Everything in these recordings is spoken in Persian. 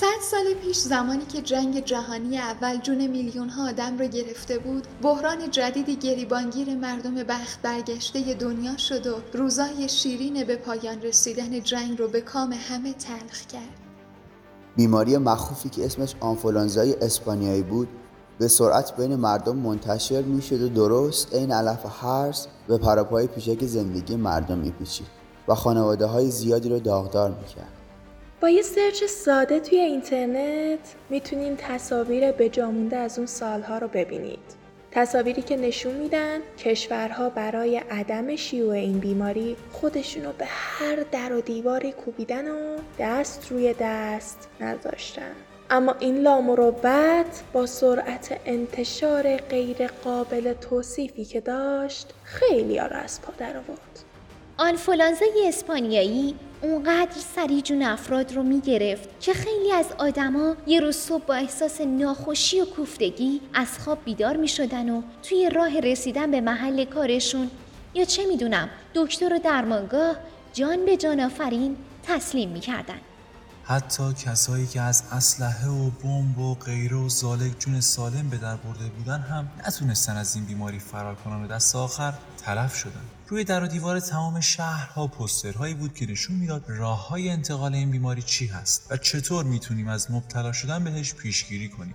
صد سال پیش زمانی که جنگ جهانی اول جون میلیون ها آدم را گرفته بود بحران جدیدی گریبانگیر مردم بخت برگشته دنیا شد و روزای شیرین به پایان رسیدن جنگ رو به کام همه تلخ کرد. بیماری مخوفی که اسمش آنفولانزای اسپانیایی بود به سرعت بین مردم منتشر می‌شد و درست عین علف هرز به پراپای پیشک زندگی مردم میپیچید و خانواده های زیادی رو داغدار می‌کرد. با یه سرچ ساده توی اینترنت می‌تونین تصاویر به جامونده از اون سالها رو ببینید. تصاویری که نشون میدن کشورها برای عدم شیوع این بیماری خودشونو به هر در و دیواری کوبیدن و دست روی دست نذاشتن. اما این لامروبت با سرعت انتشار غیر قابل توصیفی که داشت خیلی ها از پا آورد. آنفولانزای اسپانیایی اونقدر سریع جون افراد رو می‌گرفت که خیلی از آدما یه روز صبح با احساس ناخوشی و کوفتگی از خواب بیدار می شدن و توی راه رسیدن به محل کارشون. یا چه می‌دونم دکتر و درمانگاه جان به جان آفرین تسلیم می‌کردن. حتی کسایی که از اسلحه و بمب و غیره و زالک جون سالم به در برده بودن هم نتونستن از این بیماری فرار کنن و دست آخر تلف شدن. روی در و دیوار تمام شهرها پسترهایی بود که نشون می‌داد راه های انتقال این بیماری چی هست و چطور می‌تونیم از مبتلا شدن بهش پیشگیری کنیم.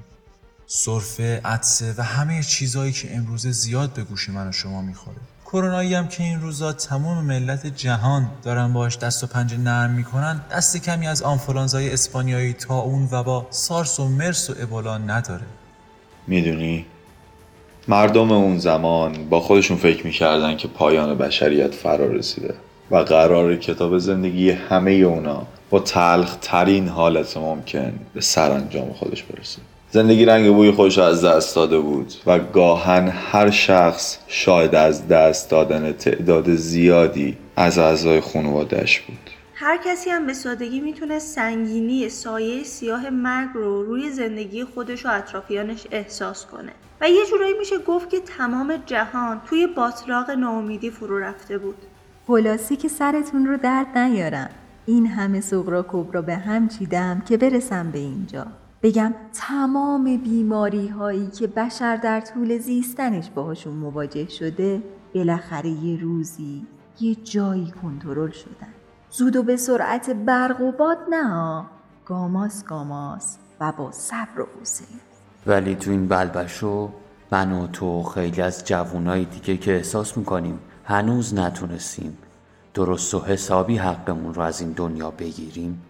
سرفه، عدسه و همه چیزهایی که امروزه زیاد به گوش من و شما می‌خوره. کرونایی هم که این روزا تمام ملت جهان دارن باش دست و پنجه نرم می‌کنن دست کمی از آنفولانزای اسپانیایی تا اون و با سارس و مرس و ابولا نداره. می‌دونی؟ مردم اون زمان با خودشون فکر می‌کردن که پایان بشریت فرا رسیده و قرار کتاب زندگی همه اونا با تلخ ترین حالت ممکن به سرانجام خودش برسه. زندگی رنگ بوی خودش از دست داده بود و گاهن هر شخص شاید از دست دادن تعداد زیادی از اعضای خانوادهش بود. هر کسی هم به سادگی می‌تونه سنگینی سایه سیاه مرگ رو روی زندگی خودش و اطرافیانش احساس کنه. و یه جورایی میشه گفت که تمام جهان توی باطلاق ناامیدی فرو رفته بود. خلاصی که سرتون رو درد نیارم. این همه سغرا کبرا به هم چیدم که برسم به اینجا. بگم تمام بیماری هایی که بشر در طول زیستنش باهاشون مواجه شده بالاخره یه روزی یه جایی کنترل شدن. زود و به سرعت برق و باد نه گاماس گاماس و با صبر و حوصله. ولی تو این بلبشو من و تو خیلی از جوونای دیگه که احساس می‌کنیم هنوز نتونستیم درست و حسابی حقمون رو از این دنیا بگیریم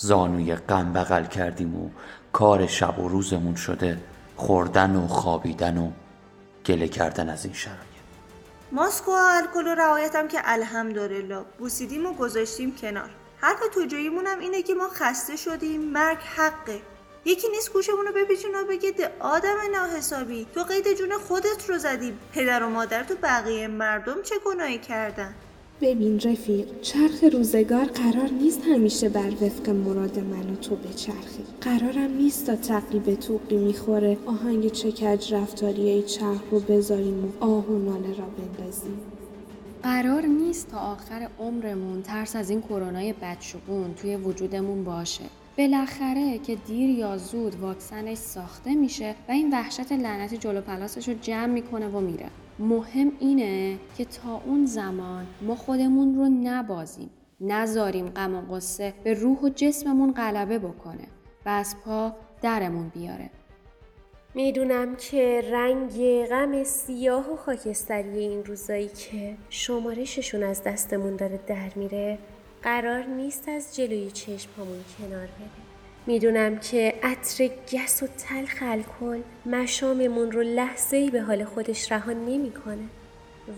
زانوی غم بغل کردیم و کار شب و روزمون شده خوردن و خوابیدن و گله کردن از این شرایط. ماسک و الکل و رعایتم که الحمدلله بوسیدیم و گذاشتیم کنار. حرف تو جاییمونم اینه که ما خسته شدیم مرگ حقه. یکی نیست گوشمون رو بپیچون و بگه ده آدم ناحسابی تو قید جون خودت رو زدی. پدر و مادر تو بقیه مردم چه گناهی کردن؟ ببین رفیق چرخ روزگار قرار نیست همیشه بر وفق مراد من و تو بچرخی. قرارم نیست تا تقریب توقی می‌خوره. آهنگ چکج رفتاری ای چرخ رو بذاریم و آه و ناله را بندازیم. قرار نیست تا آخر عمرمون ترس از این کرونای بدشگون توی وجودمون باشه. بالاخره که دیر یا زود واکسنش ساخته میشه و این وحشت لعنتی جلو پلاسش رو جمع می‌کنه و میره. مهم اینه که تا اون زمان ما خودمون رو نبازیم نذاریم غم و قصه به روح و جسممون غلبه بکنه و از پا درمون بیاره. می‌دونم که رنگ غم سیاه و خاکستری این روزایی که شمارششون از دستمون داره در میره قرار نیست از جلوی چشمامون کنار بره. می‌دونم که عطر گس و تلخ الکل مشاممون رو لحظه ای به حال خودش رها نمی‌کنه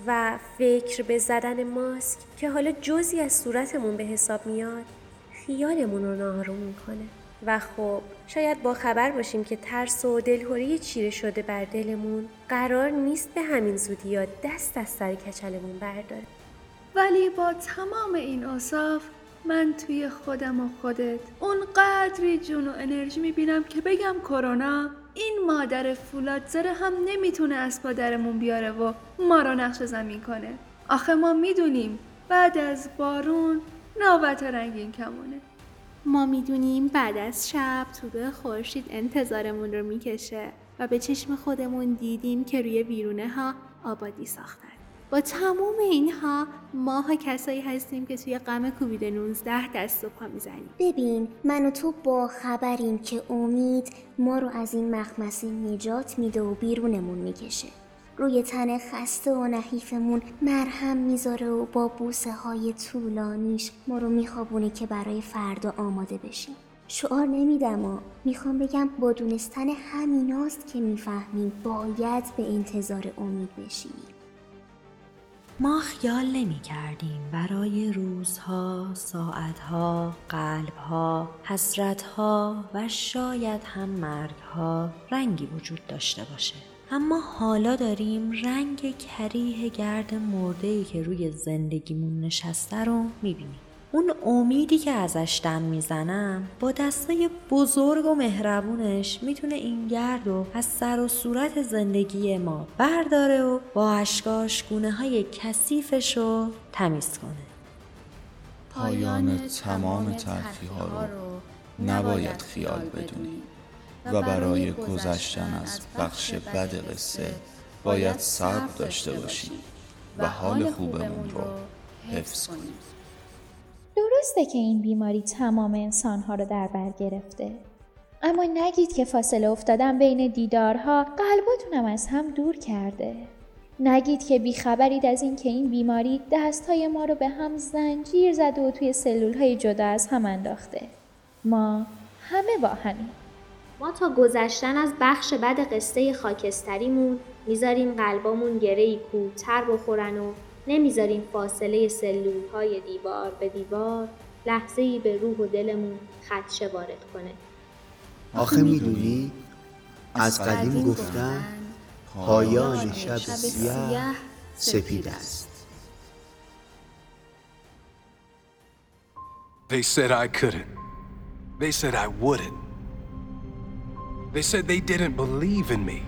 و فکر به زدن ماسک که حالا جزی از صورتمون به حساب میاد خیالمون رو ناآروم می‌کنه. و خب شاید با خبر باشیم که ترس و دلهوری چیره شده بر دلمون قرار نیست به همین زودی یا دست از سر کچلمون برداره. ولی با تمام این اصاف من توی خودم و خودت اون قدری جون و انرژی می‌بینم که بگم کرونا این مادر فولاد زره هم نمی‌تونه از پادرمون بیاره و ما رو نقش زمین کنه. آخه ما می‌دونیم بعد از بارون نوبت رنگین کمونه. ما می‌دونیم بعد از شب طلوع خورشید انتظارمون رو می‌کشه و به چشم خودمون دیدیم که روی ویرونه ها آبادی ساختن. با تموم اینها ماها کسایی هستیم که توی غم کووید 19 دست و پا می‌زنیم. ببین من و تو با خبریم که امید ما رو از این مخمسه نجات میده و بیرونمون می‌کشه. روی تن خسته و نحیفمون مرهم می‌ذاره و با بوسه های طولانیش ما رو میخوابونه که برای فردا آماده بشیم. شعار نمیدم و می‌خوام بگم با دونستن همیناست که می‌فهمیم باید به انتظار امید بشیم ما خیال نمی کردیم برای روزها، ساعتها، قلبها، حسرتها و شاید هم مرگها رنگی وجود داشته باشه. اما حالا داریم رنگ کریه گرد مرده که روی زندگیمون نشسته رو می‌بینیم. اون امیدی که ازش دم می‌زنم با دستای بزرگ و مهربونش می‌تونه این گرد و از سر و صورت زندگی ما برداره و با اشکاش گونه های کسیفش رو تمیز کنه. پایان تمام تلخی ها رو نباید خیال بدونی و برای گذشتن از بخش بد قصه باید صبر داشته باشیم و حال خوبمون رو حفظ کنیم درسته که این بیماری تمام انسانها رو در بر گرفته. اما نگید که فاصله افتادن بین دیدارها قلباتونم از هم دور کرده. نگید که بیخبرید از این که این بیماری دستهای ما رو به هم زنجیر زده و توی سلول های جدا از هم انداخته. ما همه با همین ما تا گذشتن از بخش بد قصه خاکستریمون می‌ذاریم قلبامون گرهی کوتر بخورن و نمی‌ذاریم فاصله سلول های دیوار به دیوار لحظه ای به روح و دلمون خدشه وارد کنه آخه می‌دونی از قدیم گفتن پایان شب سیاه سپید است They said I couldn't. They said I wouldn't. They said they didn't believe in me.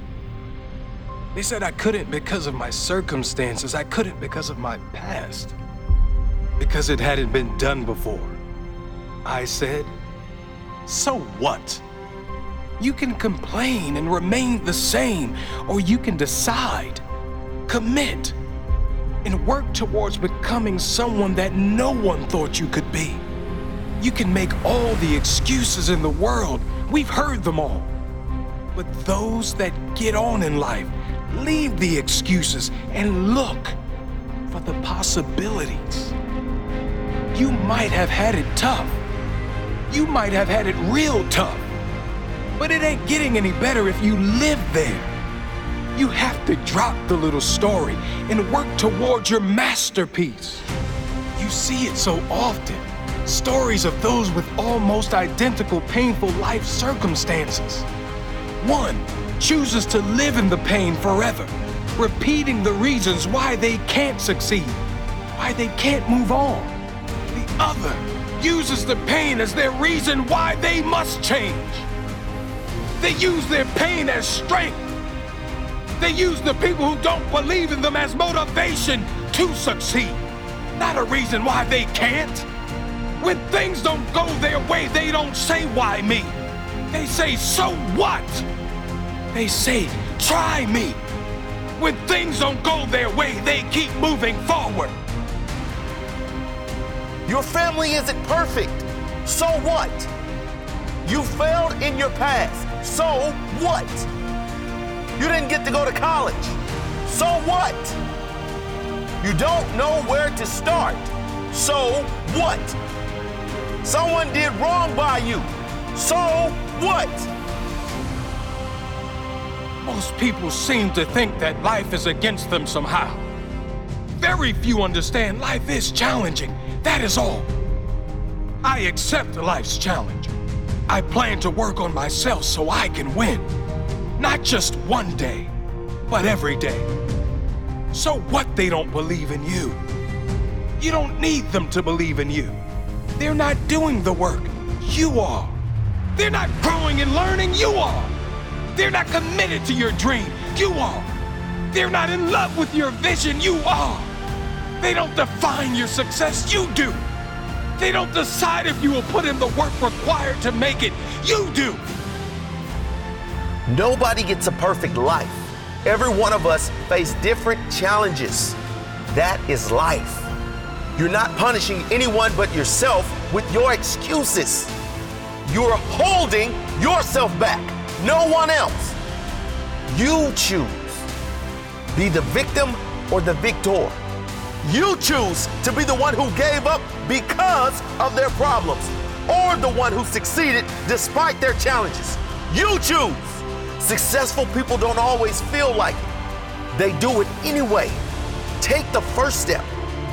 They said I couldn't because of my circumstances. I couldn't because of my past. Because it hadn't been done before. I said, so what? You can complain and remain the same, or you can decide, commit, and work towards becoming someone that no one thought you could be. You can make all the excuses in the world. We've heard them all. But those that get on in life Leave the excuses and look for the possibilities. You might have had it tough. You might have had it real tough. But it ain't getting any better if you live there. You have to drop the little story and work towards your masterpiece. You see it so often. Stories of those with almost identical painful life circumstances. One chooses to live in the pain forever, repeating the reasons why they can't succeed, why they can't move on. The other uses the pain as their reason why they must change. They use their pain as strength. They use the people who don't believe in them as motivation to succeed, not a reason why they can't. When things don't go their way, they don't say, Why me? They say, So what? They say, try me. When things don't go their way, they keep moving forward. Your family isn't perfect. So what? You failed in your past. So what? You didn't get to go to college. So what? You don't know where to start. So what? Someone did wrong by you. So what? Most people seem to think that life is against them somehow. Very few understand life is challenging. That is all. I accept life's challenge. I plan to work on myself so I can win. Not just one day, but every day. So what they don't believe in you? You don't need them to believe in you. They're not doing the work. You are. They're not growing and learning. You are. They're not committed to your dream. You are. They're not in love with your vision. You are. They don't define your success. You do. They don't decide if you will put in the work required to make it. You do. Nobody gets a perfect life. Every one of us face different challenges. That is life. You're not punishing anyone but yourself with your excuses. You're holding yourself back, no one else. You choose. Be the victim or the victor. You choose to be the one who gave up because of their problems or the one who succeeded despite their challenges. You choose. Successful people don't always feel like it, they do it anyway. Take the first step,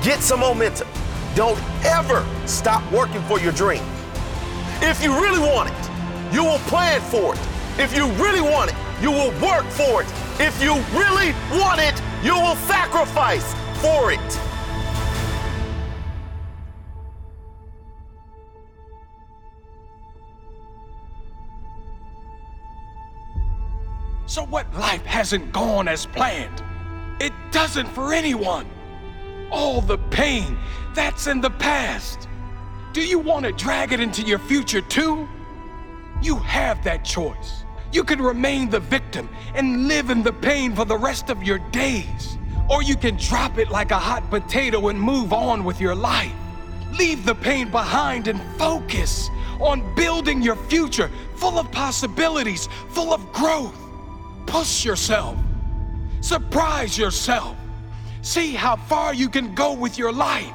get some momentum. Don't ever stop working for your dream. If you really want it, you will plan for it. If you really want it, you will work for it. If you really want it, you will sacrifice for it. So what life hasn't gone as planned? It doesn't for anyone. All the pain, that's in the past. Do you want to drag it into your future too? You have that choice. You can remain the victim and live in the pain for the rest of your days. Or you can drop it like a hot potato and move on with your life. Leave the pain behind and focus on building your future full of possibilities, full of growth. Push yourself. Surprise yourself. See how far you can go with your life.